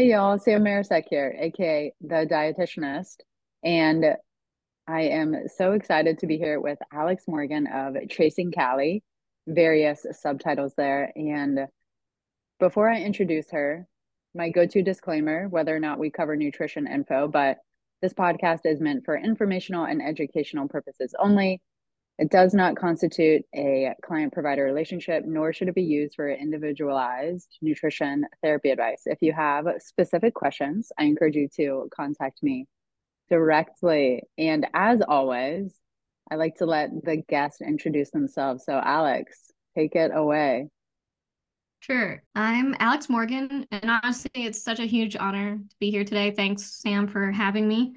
Hey y'all, Sam Marisek here, aka the dietitianist, and I am so excited to be here with Alex Morgan of Chasing Cali, various subtitles there. And before I introduce her, my go-to disclaimer, whether or not we cover nutrition info, but this podcast is meant for informational and educational purposes only. It does not constitute a client provider relationship, nor should it be used for individualized nutrition therapy advice. If you have specific questions, I encourage you to contact me directly. And as always, I like to let the guest introduce themselves. So, Alex, take it away. Sure. I'm Alex Morgan, and honestly, it's such a huge honor to be here today. Thanks, Sam, for having me.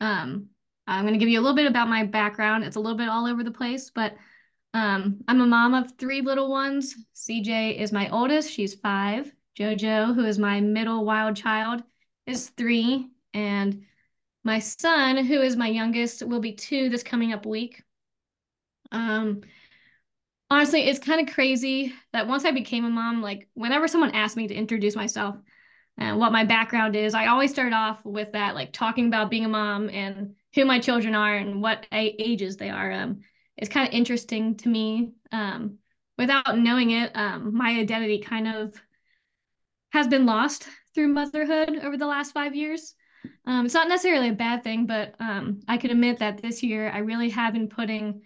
Um, I'm going to give you a little bit about my background. It's a little bit all over the place, but um, I'm a mom of three little ones. CJ is my oldest, she's five. JoJo, who is my middle wild child, is three. And my son, who is my youngest, will be two this coming up week. Um, honestly, it's kind of crazy that once I became a mom, like whenever someone asked me to introduce myself and what my background is, I always start off with that, like talking about being a mom and who my children are and what ages they are. Um, it's kind of interesting to me. Um, without knowing it, um, my identity kind of has been lost through motherhood over the last five years. Um, it's not necessarily a bad thing, but um, I can admit that this year I really have been putting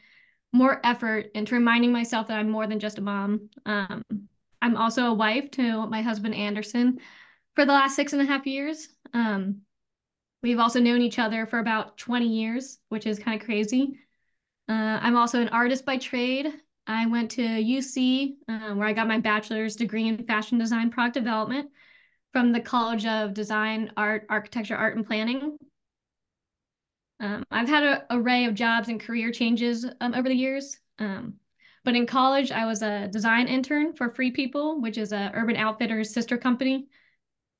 more effort into reminding myself that I'm more than just a mom. Um, I'm also a wife to my husband Anderson for the last six and a half years. Um, We've also known each other for about 20 years, which is kind of crazy. Uh, I'm also an artist by trade. I went to UC, uh, where I got my bachelor's degree in fashion design product development from the College of Design, Art, Architecture, Art, and Planning. Um, I've had an array of jobs and career changes um, over the years. Um, but in college, I was a design intern for Free People, which is a Urban Outfitters sister company.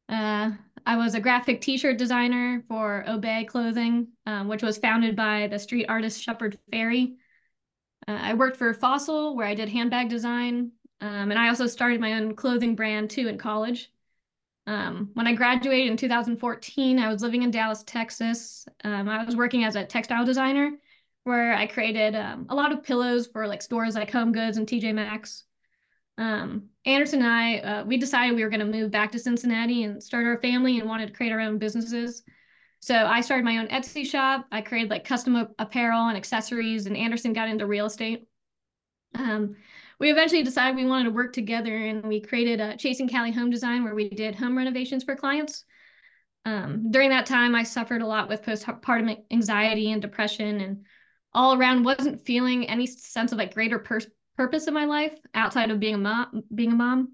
Uh, I was a graphic t-shirt designer for Obey Clothing, um, which was founded by the street artist Shepard Fairey. Uh, I worked for Fossil, where I did handbag design, um, and I also started my own clothing brand too in college. Um, when I graduated in 2014, I was living in Dallas, Texas. Um, I was working as a textile designer, where I created um, a lot of pillows for like stores like Home Goods and TJ Maxx. Um, Anderson and I, uh, we decided we were going to move back to Cincinnati and start our family and wanted to create our own businesses. So I started my own Etsy shop. I created like custom apparel and accessories, and Anderson got into real estate. Um, we eventually decided we wanted to work together, and we created a Chasing Cali Home Design where we did home renovations for clients. Um, during that time, I suffered a lot with postpartum anxiety and depression, and all around wasn't feeling any sense of like greater pers- purpose in my life outside of being a mom. Being a mom.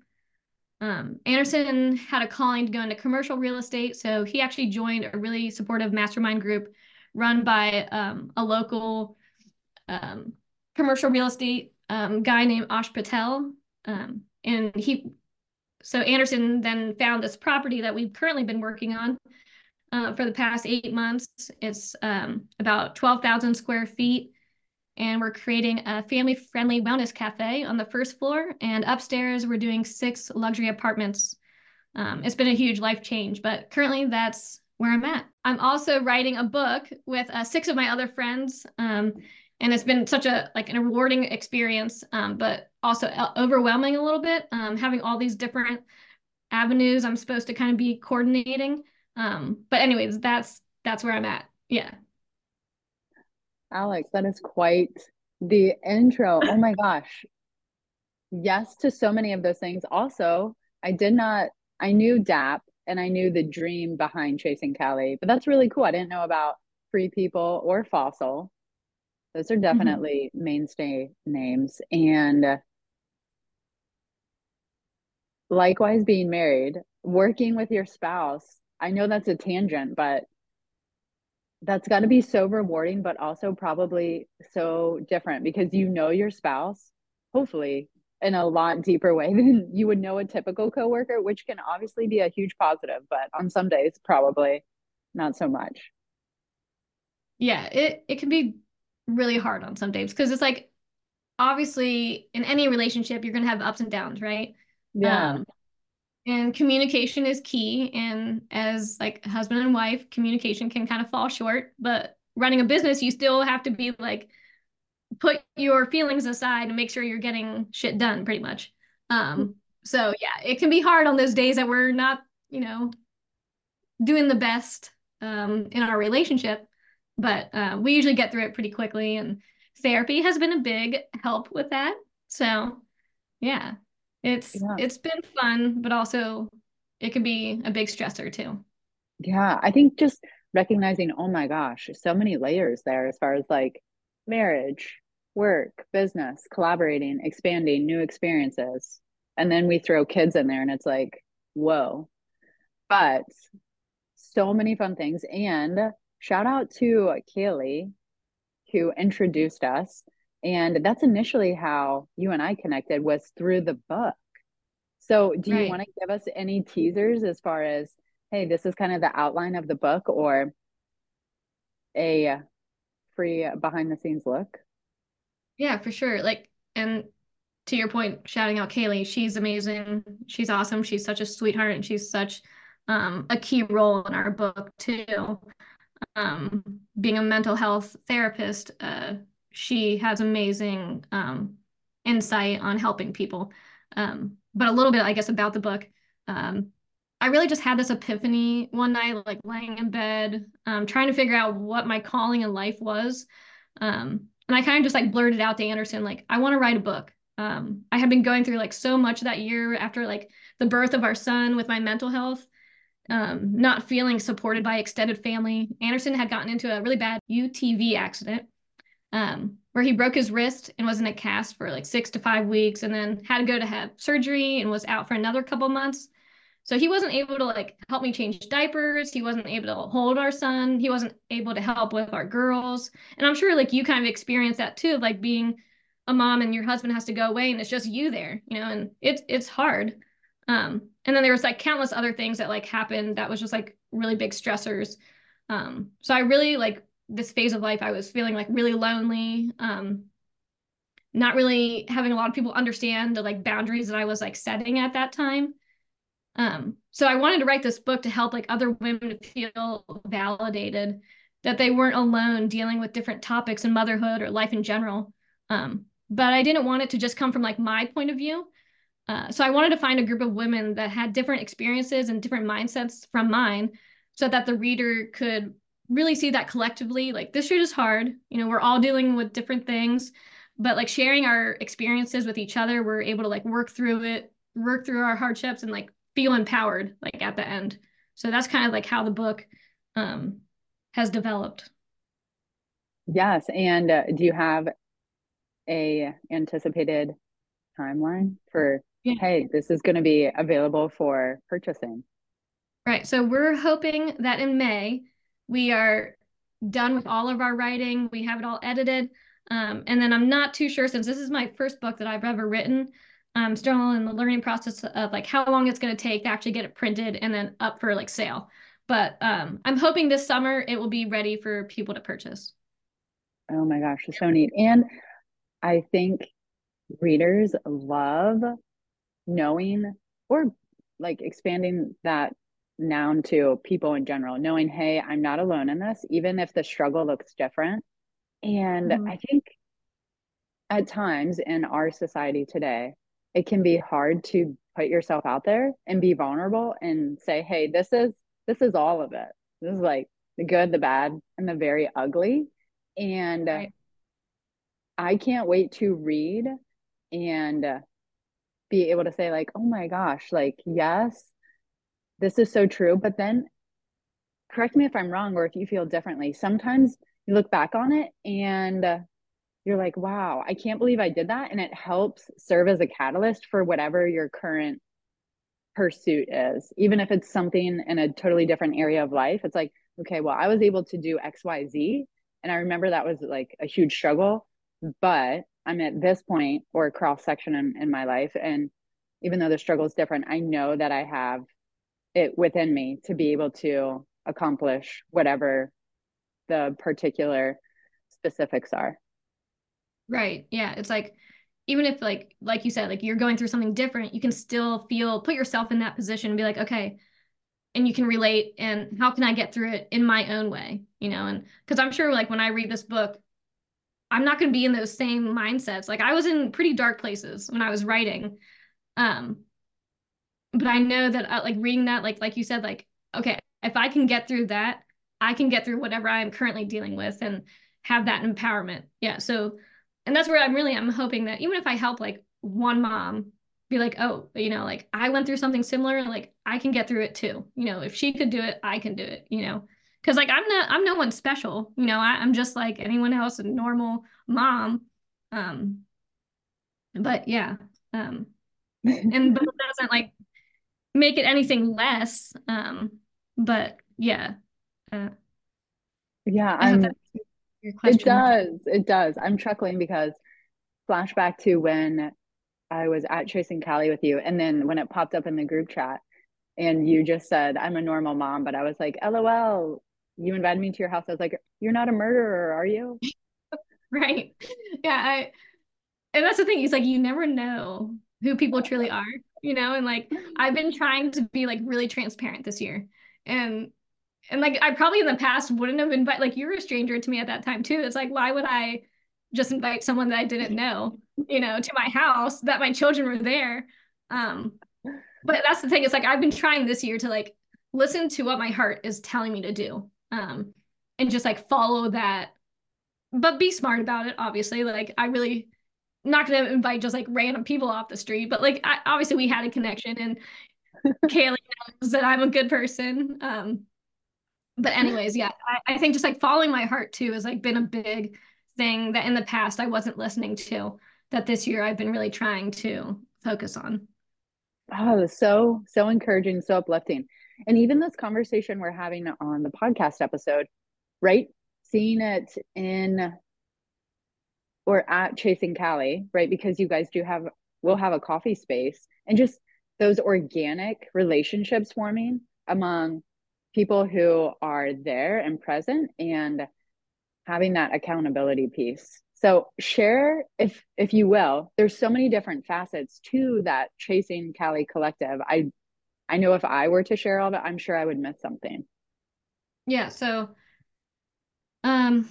Um, Anderson had a calling to go into commercial real estate, so he actually joined a really supportive mastermind group run by um, a local um, commercial real estate um, guy named Ash Patel. Um, and he, so Anderson then found this property that we've currently been working on uh, for the past eight months. It's um, about 12,000 square feet and we're creating a family-friendly wellness cafe on the first floor. And upstairs, we're doing six luxury apartments. Um, it's been a huge life change, but currently that's where I'm at. I'm also writing a book with uh, six of my other friends. Um, and it's been such a like an rewarding experience, um, but also overwhelming a little bit, um, having all these different avenues I'm supposed to kind of be coordinating. Um, but anyways, that's that's where I'm at. Yeah. Alex, that is quite the intro. Oh my gosh. Yes to so many of those things. Also, I did not, I knew DAAP and I knew the dream behind Chasing Cali, but that's really cool. I didn't know about Free People or Fossil. Those are mm-hmm. definitely mm-hmm. mainstay names. And likewise, being married, working with your spouse. I know that's a tangent, but that's got to be so rewarding but also probably so different because you know your spouse hopefully in a lot deeper way than you would know a typical coworker which can obviously be a huge positive but on some days probably not so much. Yeah it it can be really hard on some days because it's like obviously in any relationship you're going to have ups and downs right? Yeah. Um, and communication is key and as like husband and wife communication can kind of fall short but running a business you still have to be like put your feelings aside and make sure you're getting shit done pretty much. Um so yeah it can be hard on those days that we're not you know doing the best um in our relationship but uh, we usually get through it pretty quickly and therapy has been a big help with that. So yeah it's yeah. it's been fun but also it can be a big stressor too yeah i think just recognizing oh my gosh so many layers there as far as like marriage work business collaborating expanding new experiences and then we throw kids in there and it's like whoa but so many fun things and shout out to kaylee who introduced us and that's initially how you and i connected was through the book so do you want to give us any teasers as far as hey this is kind of the outline of the book or a free behind the scenes look yeah for sure like and to your point, shouting out Kaylee, she's amazing. She's awesome. She's such a sweetheart and she's such um, a key role in our book too. Um, being a mental health therapist, uh, she has amazing um, insight on helping people. Um, but a little bit, I guess, about the book. Um, I really just had this epiphany one night, like laying in bed, um, trying to figure out what my calling in life was. and I kind of just like blurted out to Anderson, like, I want to write a book um, I had been going through like so much that year after like the birth of our son with my mental health, um, not feeling supported by extended family. Anderson had gotten into a really bad UTV accident um, where he broke his wrist and was in a cast for like six to five weeks and then had to go to have surgery and was out for another couple months. So he wasn't able to like help me change diapers. He wasn't able to hold our son. He wasn't able to help with our girls. And I'm sure like you kind of experienced that too, of like being a mom and your husband has to go away and it's just you there, you know, and it's it's hard. Um, and then there was like countless other things that like happened that was just like really big stressors. Um, so I really like this phase of life, I was feeling like really lonely, um, not really having a lot of people understand the like boundaries that I was like setting at that time. Um, so I wanted to write this book to help like other women feel validated that they weren't alone dealing with different topics in motherhood or life in general. Um, but I didn't want it to just come from like my point of view. Uh, so I wanted to find a group of women that had different experiences and different mindsets from mine so that the reader could really see that collectively like this shit is hard you know we're all dealing with different things but like sharing our experiences with each other we're able to like work through it work through our hardships and like feel empowered like at the end. So that's kind of like how the book um has developed. Yes and uh, do you have a anticipated timeline for yeah. hey this is going to be available for purchasing? Right so we're hoping that in may we are done with all of our writing. We have it all edited. Um, and then i'm not too sure since this is my first book that i've ever written i'm still in the learning process of like how long it's going to take to actually get it printed and then up for like sale. But um, i'm hoping this summer it will be ready for people to purchase. Oh my gosh it's so neat. And I think readers love knowing or like expanding that noun to people in general, knowing, hey, I'm not alone in this, even if the struggle looks different. And mm-hmm. I think at times in our society today, it can be hard to put yourself out there and be vulnerable and say, hey, this is this is all of it. This is like the good, the bad, and the very ugly. And right. I can't wait to read and be able to say like, "Oh my gosh, like yes, this is so true." But then correct me if I'm wrong or if you feel differently. Sometimes you look back on it and you're like, "Wow, I can't believe I did that." And it helps serve as a catalyst for whatever your current pursuit is. Even if it's something in a totally different area of life, it's like, "Okay, well, I was able to do XYZ." And I remember that was like a huge struggle but I'm at this point or cross section in, in my life. And even though the struggle is different, I know that I have it within me to be able to accomplish whatever the particular specifics are. Right. Yeah. It's like even if like like you said like you're going through something different you can still feel put yourself in that position and be like okay and you can relate and how can i get through it in my own way you know and because i'm sure like when i read this book i'm not going to be in those same mindsets like i was in pretty dark places when i was writing um but i know that uh, like reading that like like you said like okay if i can get through that i can get through whatever i'm currently dealing with and have that empowerment. Yeah so and that's where i'm really i'm hoping that even if i help like one mom be like oh you know like i went through something similar like i can get through it too. You know if she could do it i can do it you know? Because like i'm not i'm no one special you know? I, i'm just like anyone else a normal mom um but yeah um and but it doesn't like make it anything less um but yeah uh, yeah i'm it does it does i'm chuckling because flashback to when I was at Chasing Cali with you, and then when it popped up in the group chat, and you just said, "I'm a normal mom," but I was like, "LOL." You invited me to your house. I was like, "You're not a murderer, are you?" right. Yeah. I. And that's the thing. It's like you never know who people truly are, you know. And like I've been trying to be like really transparent this year, and and like I probably in the past wouldn't have invited. Like you were a stranger to me at that time too. It's like why would I? just invite someone that I didn't know, you know, to my house that my children were there. Um, but that's the thing. It's like I've been trying this year to like listen to what my heart is telling me to do. Um, and just like follow that, but be smart about it, obviously. Like I really not gonna invite just like random people off the street, but like I, obviously we had a connection and Kaylee knows that I'm a good person. Um, but anyways, yeah, I, I think just like following my heart too has like been a big thing that in the past I wasn't listening to that this year I've been really trying to focus on. Oh, so, so encouraging, so uplifting. And even this conversation we're having on the podcast episode, right? Seeing it in or at Chasing Cali, right? Because you guys do have, we'll have a coffee space and just those organic relationships forming among people who are there and present and having that accountability piece. So share if if you will there's so many different facets to that Chasing Cali collective. I i know if i were to share all of it i'm sure i would miss something. Yeah so um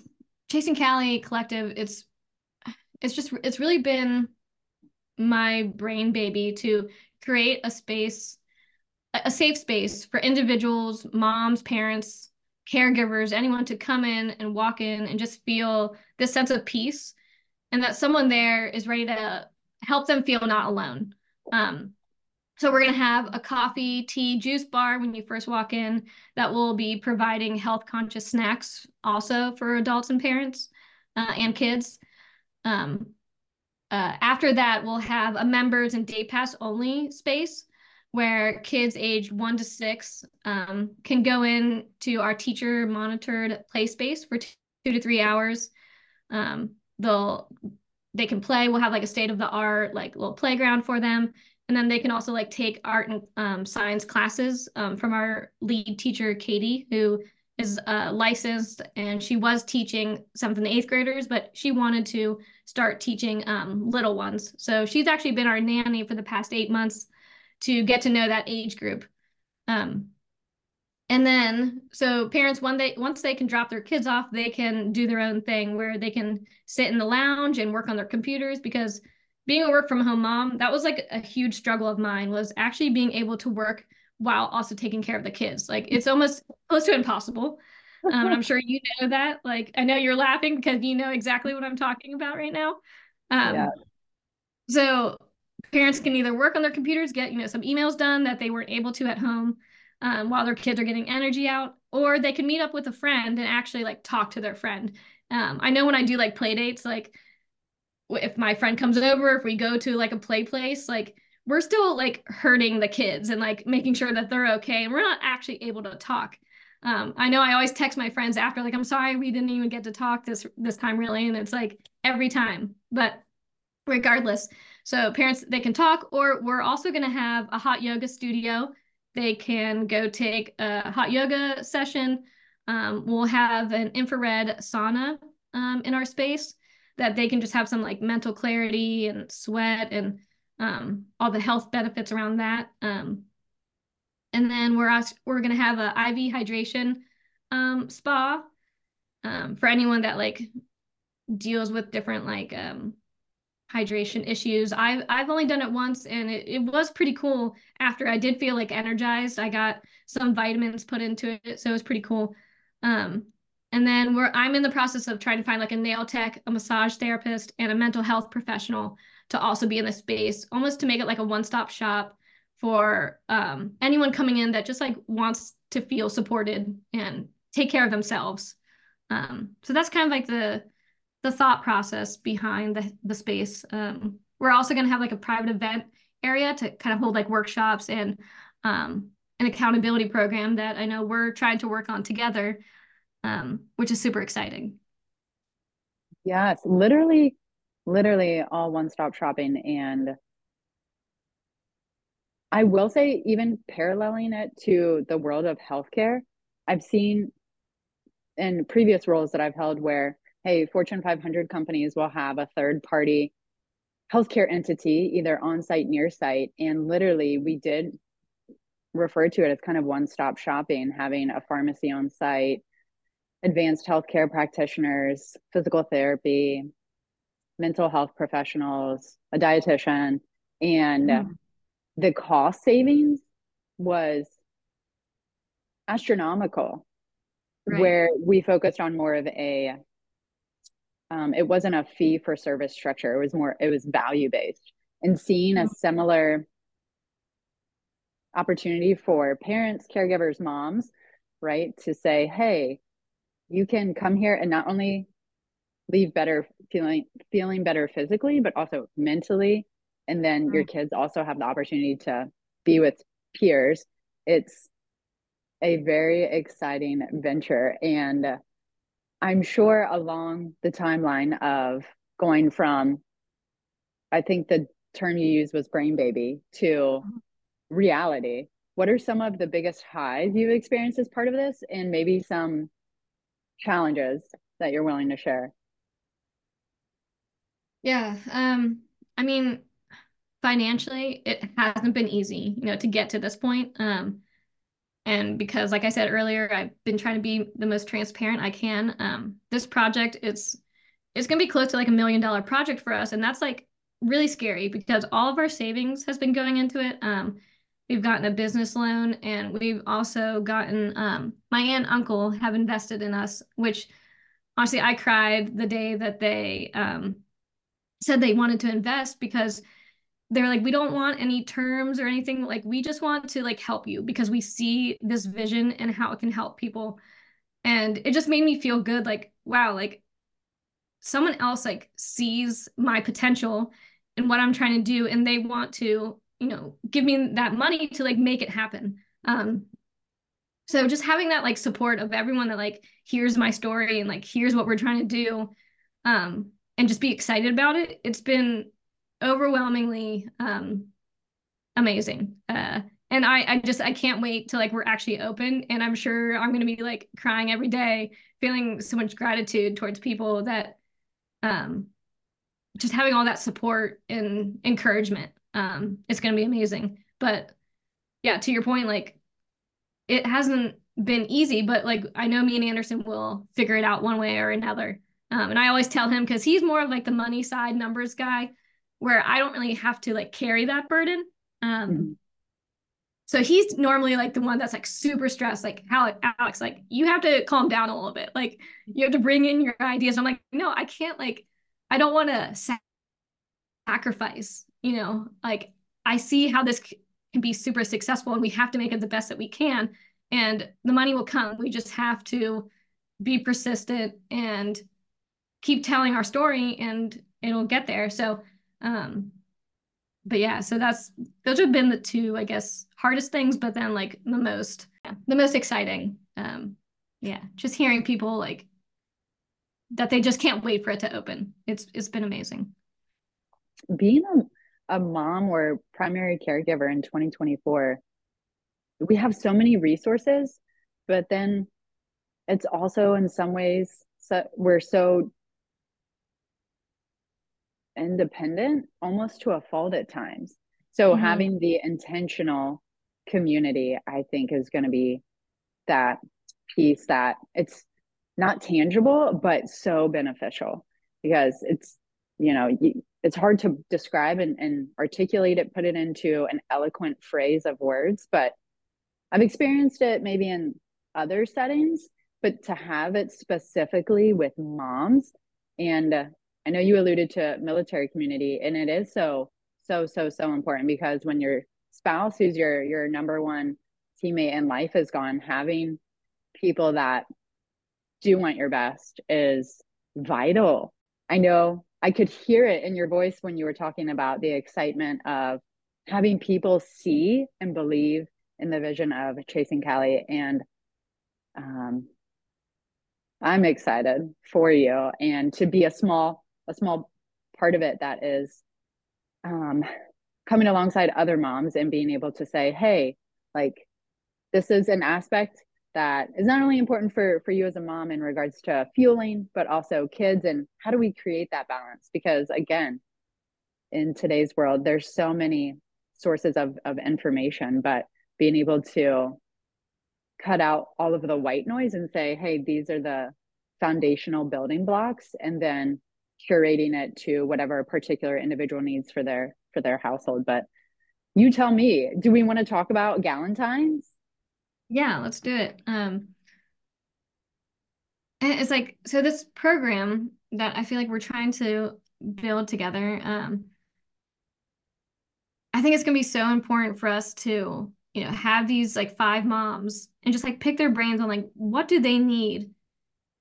Chasing Cali collective it's it's just it's really been my brain baby to create a space a safe space for individuals moms parents caregivers, anyone to come in and walk in and just feel this sense of peace and that someone there is ready to help them feel not alone. Um, so we're going to have a coffee, tea, juice bar when you first walk in that will be providing health conscious snacks also for adults and parents uh, and kids. Um, uh, after that, we'll have a members and day pass only space where kids aged one to six um, can go in to our teacher monitored play space for two to three hours. Um, they'll they can play. We'll have like a state of the art like little playground for them, and then they can also like take art and um, science classes um, from our lead teacher Katie, who is uh, licensed and she was teaching seventh and eighth graders, but she wanted to start teaching um, little ones. So she's actually been our nanny for the past eight months to get to know that age group. Um, and then, so parents, when they once they can drop their kids off, they can do their own thing where they can sit in the lounge and work on their computers because being a work from home mom, that was like a huge struggle of mine was actually being able to work while also taking care of the kids. Like it's almost close to impossible. Um, I'm sure you know that. Like I know you're laughing because you know exactly what I'm talking about right now. Um, yeah. So parents can either work on their computers, get you know some emails done that they weren't able to at home um, while their kids are getting energy out, or they can meet up with a friend and actually like talk to their friend. Um, I know when I do like play dates, like if my friend comes over, if we go to like a play place, like we're still like hurting the kids and like making sure that they're okay, and we're not actually able to talk. Um, I know I always text my friends after, like, I'm sorry we didn't even get to talk this this time, really, and it's like every time. But regardless, so parents, they can talk, or we're also going to have a hot yoga studio. They can go take a hot yoga session. Um, we'll have an infrared sauna um, in our space. that they can just have some like mental clarity and sweat and um, all the health benefits around that. Um, and then we're we're gonna have a IV hydration um, spa um, for anyone that like deals with different like um, hydration issues. I've I've only done it once and it, it was pretty cool. After I did feel like energized, I got some vitamins put into it, so it was pretty cool. Um, and then I'm in the process of trying to find like a nail tech, a massage therapist, and a mental health professional to also be in the space, almost to make it like a one-stop shop for um, anyone coming in that just like wants to feel supported and take care of themselves. Um, so that's kind of like the the thought process behind the the space. Um, we're also going to have like a private event area to kind of hold like workshops and um, an accountability program that I know we're trying to work on together, um, which is super exciting. Yes, literally, literally all one stop shopping. And I will say, even paralleling it to the world of healthcare, I've seen in previous roles that I've held where, hey, Fortune 500 companies will have a third party healthcare entity, either on site, near site. And literally, we did refer to it as kind of one stop shopping, having a pharmacy on site, advanced healthcare practitioners, physical therapy, mental health professionals, a dietitian, and mm. the cost savings was astronomical. Right. Where we focused on more of a, um, it wasn't a fee for service structure. It was more, it was value based, and seeing a similar opportunity for parents, caregivers, moms, right, to say, hey, you can come here and not only leave better feeling feeling better physically but also mentally. And then your mm-hmm. kids also have the opportunity to be with peers. It's a very exciting venture. And i'm sure along the timeline of going from i think the term you used was brain baby to mm-hmm reality, what are some of the biggest highs you've experienced as part of this? And maybe some challenges that you're willing to share? Yeah, um, I mean, financially, it hasn't been easy, you know, to get to this point. Um, and because, like I said earlier, I've been trying to be the most transparent I can. Um, this project, it's it's gonna be close to like a million dollar project for us, and that's like really scary because all of our savings has been going into it. Um, We've gotten a business loan and we've also gotten um, my aunt and uncle have invested in us, which honestly, I cried the day that they um, said they wanted to invest because they're like, we don't want any terms or anything. Like, we just want to like help you because we see this vision and how it can help people. And it just made me feel good. Like, wow, like someone else like sees my potential and what I'm trying to do and they want to you know give me that money to like make it happen um so just having that like support of everyone that like here's my story and like here's what we're trying to do um and just be excited about it it's been overwhelmingly um amazing uh and i i just i can't wait till like we're actually open and i'm sure i'm to be like crying every day feeling so much gratitude towards people that um just having all that support and encouragement um, it's to be amazing. But yeah, to your point, like it hasn't been easy, but like I know me and Anderson will figure it out one way or another. Um, and I always tell him because he's more of like the money side numbers guy, where I don't really have to like carry that burden. Um, mm-hmm. So he's normally like the one that's like super stressed, like Alex, Alex, like you have to calm down a little bit. Like you have to bring in your ideas. I'm like, no, I can't. Like, I don't want to sacrifice you know, like I see how this can be super successful and we have to make it the best that we can. And the money will come. We just have to be persistent and keep telling our story and it'll get there. So, um, but yeah, so that's those have been the two, I guess, hardest things, but then like the most, yeah, the most exciting. Um, yeah, just hearing people like that they just can't wait for it to open. It's it's been amazing. Being a a mom or primary caregiver in 2024 we have so many resources but then it's also in some ways so we're so independent almost to a fault at times. So mm-hmm. having the intentional community, I think, is going to be that piece that it's not tangible, but so beneficial because it's, you know, it's hard to describe and, and articulate it, put it into an eloquent phrase of words, but I've experienced it maybe in other settings, but to have it specifically with moms and uh, I know you alluded to military community, and it is so so so so important because when your spouse, who's your your number one teammate in life, is gone, having people that do want your best is vital. I know I could hear it in your voice when you were talking about the excitement of having people see and believe in the vision of chasing Cali and um, I'm excited for you and to be a small a small part of it that is um, coming alongside other moms and being able to say, hey, like this is an aspect that is not only important for for you as a mom in regards to fueling, but also kids and how do we create that balance? Because again, in today's world, there's so many sources of of information, but being able to cut out all of the white noise and say, hey, these are the foundational building blocks, and then curating it to whatever particular individual needs for their for their household but you tell me do we want to talk about galentine's? Yeah let's do it. Um it's like so this program that i feel like we're trying to build together um i think it's going to be so important for us to you know have these like five moms and just like pick their brains on like what do they need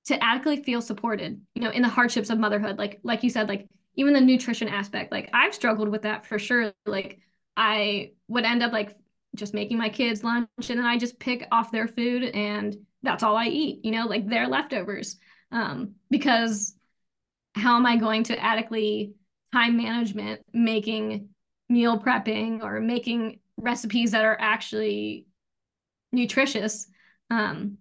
to adequately feel supported, you know, in the hardships of motherhood. Like, like you said, like even the nutrition aspect, like I've struggled with that for sure. Like I would end up like just making my kids lunch and then I just pick off their food and that's all I eat, you know, like their leftovers. Um, because how am I going to adequately time management making meal prepping or making recipes that are actually nutritious um,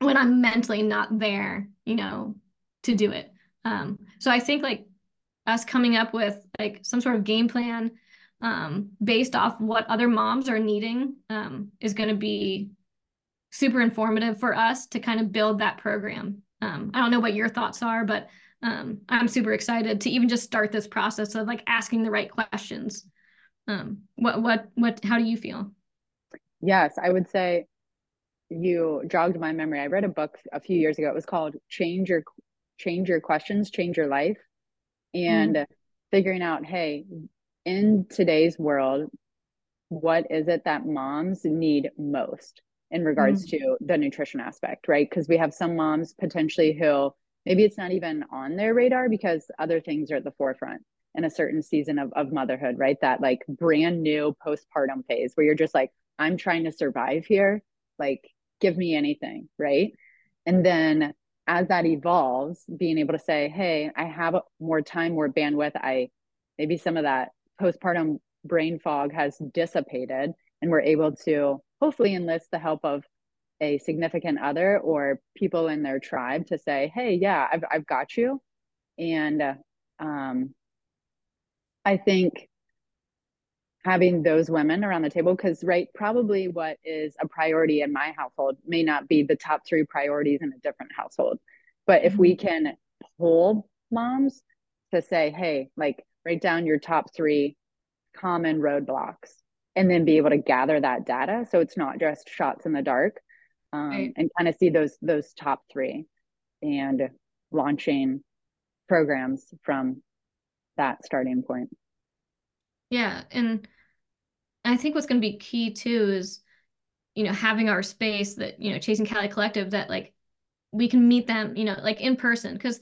when I'm mentally not there, you know, to do it. Um, so I think like us coming up with like some sort of game plan um, based off what other moms are needing um, is going to be super informative for us to kind of build that program. Um, I don't know what your thoughts are, but um, I'm super excited to even just start this process of like asking the right questions. Um, what, what, what, how do you feel? Yes, I would say you jogged my memory. I read a book a few years ago. It was called Change Your Change Your Questions, Change Your Life. And mm. figuring out, hey, in today's world, what is it that moms need most in regards mm. to the nutrition aspect, right? Because we have some moms potentially who maybe it's not even on their radar because other things are at the forefront in a certain season of, of motherhood, right? That like brand new postpartum phase where you're just like, I'm trying to survive here. Like give me anything, right? And then as that evolves, being able to say, hey, I have more time, more bandwidth. I maybe some of that postpartum brain fog has dissipated, and we're able to hopefully enlist the help of a significant other or people in their tribe to say, hey, yeah, I've, I've got you. And um, I think having those women around the table because right probably what is a priority in my household may not be the top three priorities in a different household but if we mm-hmm. can pull moms to say hey like write down your top three common roadblocks and then be able to gather that data so it's not just shots in the dark um, right. and kind of see those those top three and launching programs from that starting point yeah, and I think what's going to be key too is, you know, having our space that, you know, Chasing Cali Collective that like we can meet them, you know, like in person. Cause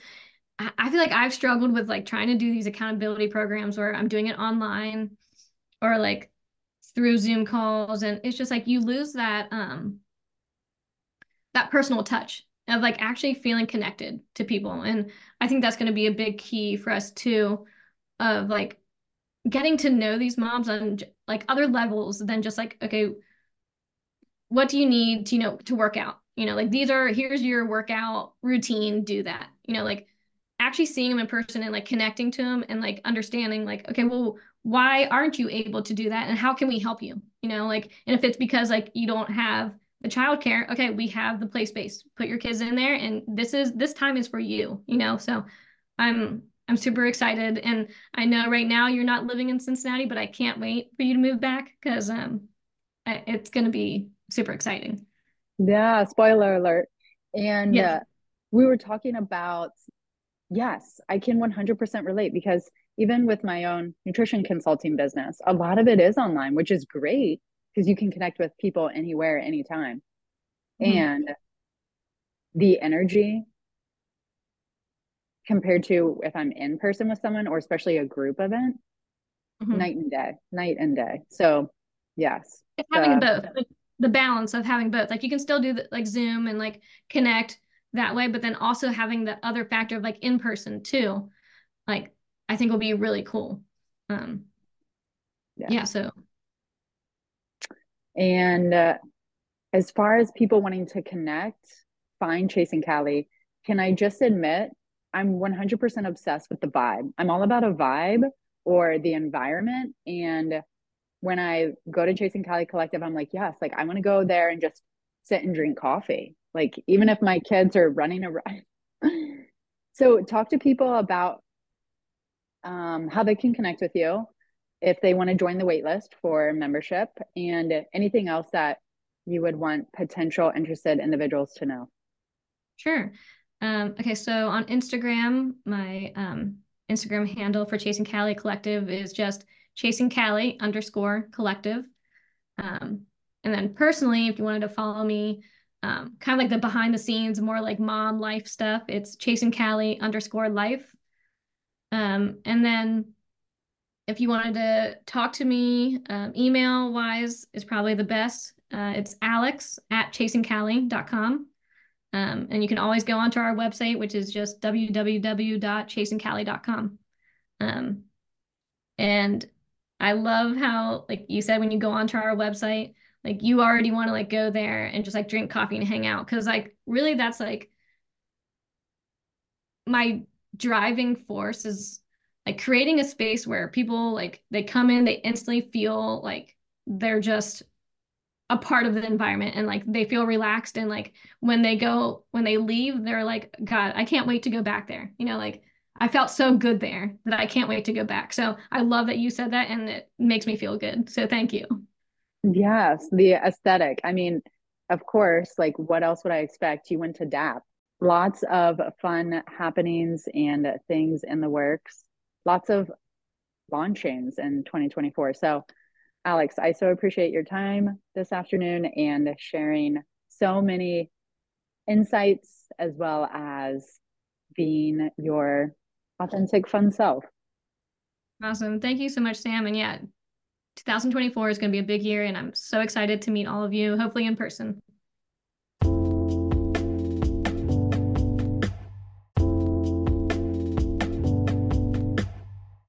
I feel like I've struggled with like trying to do these accountability programs where I'm doing it online or like through Zoom calls. And it's just like you lose that um that personal touch of like actually feeling connected to people. And I think that's going to be a big key for us too of like getting to know these moms on like other levels than just like okay what do you need to you know to work out? You know like these are here's your workout routine do that. You know like actually seeing them in person and like connecting to them and like understanding like okay well why aren't you able to do that and how can we help you? You know like and if it's because like you don't have the childcare okay we have the play space. Put your kids in there and this is this time is for you you know? So i'm i'm super excited and i know right now you're not living in cincinnati but i can't wait for you to move back because um it's going to be super exciting yeah spoiler alert and yeah. uh, we were talking about yes i can 100% relate because even with my own nutrition consulting business a lot of it is online which is great because you can connect with people anywhere, anytime. Mm-hmm. And the energy compared to if I'm in person with someone or especially a group event, mm-hmm. night and day, night and day. So, yes. It's having both, the balance of having both. Like you can still do the, like Zoom and like connect that way, but then also having the other factor of like in person too. Like I think will be really cool. Um, yeah. yeah so and uh, as far as people wanting to connect, find Chasing Cali, can I just admit I'm 100% obsessed with the vibe. I'm all about a vibe or the environment. And when I go to Chasing Cali Collective, I'm like, yes, like I want to go there and just sit and drink coffee. Like even if my kids are running around. so talk to people about um, how they can connect with you if they want to join the waitlist for membership and anything else that you would want potential interested individuals to know. Sure. Um, okay, so on Instagram, my um, Instagram handle for Chasing Cali Collective is just Chasing Cali underscore collective. Um, and then personally, if you wanted to follow me, um, kind of like the behind the scenes, more like mom life stuff, it's Chasing Cali underscore life. Um, and then if you wanted to talk to me, um, email wise is probably the best. Uh, it's alex at chasingcali.com. Um, and you can always go onto our website, which is just www.chasingcali.com. Um, and I love how, like you said, when you go onto our website, like you already want to like go there and just like drink coffee and hang out. Cause like really that's like my driving force is like creating a space where people like they come in they instantly feel like they're just a part of the environment and like they feel relaxed and like when they go when they leave they're like god i can't wait to go back there. You know like i felt so good there that i can't wait to go back. So i love that you said that and it makes me feel good. So thank you. Yes the aesthetic. I mean of course like what else would i expect? You went to DAAP. Lots of fun happenings and things in the works. Lots of launchings in 2024. So, Alex, I so appreciate your time this afternoon and sharing so many insights as well as being your authentic, fun self. Awesome. Thank you so much, Sam. And yeah, 2024 is going to be a big year, and I'm so excited to meet all of you, hopefully in person.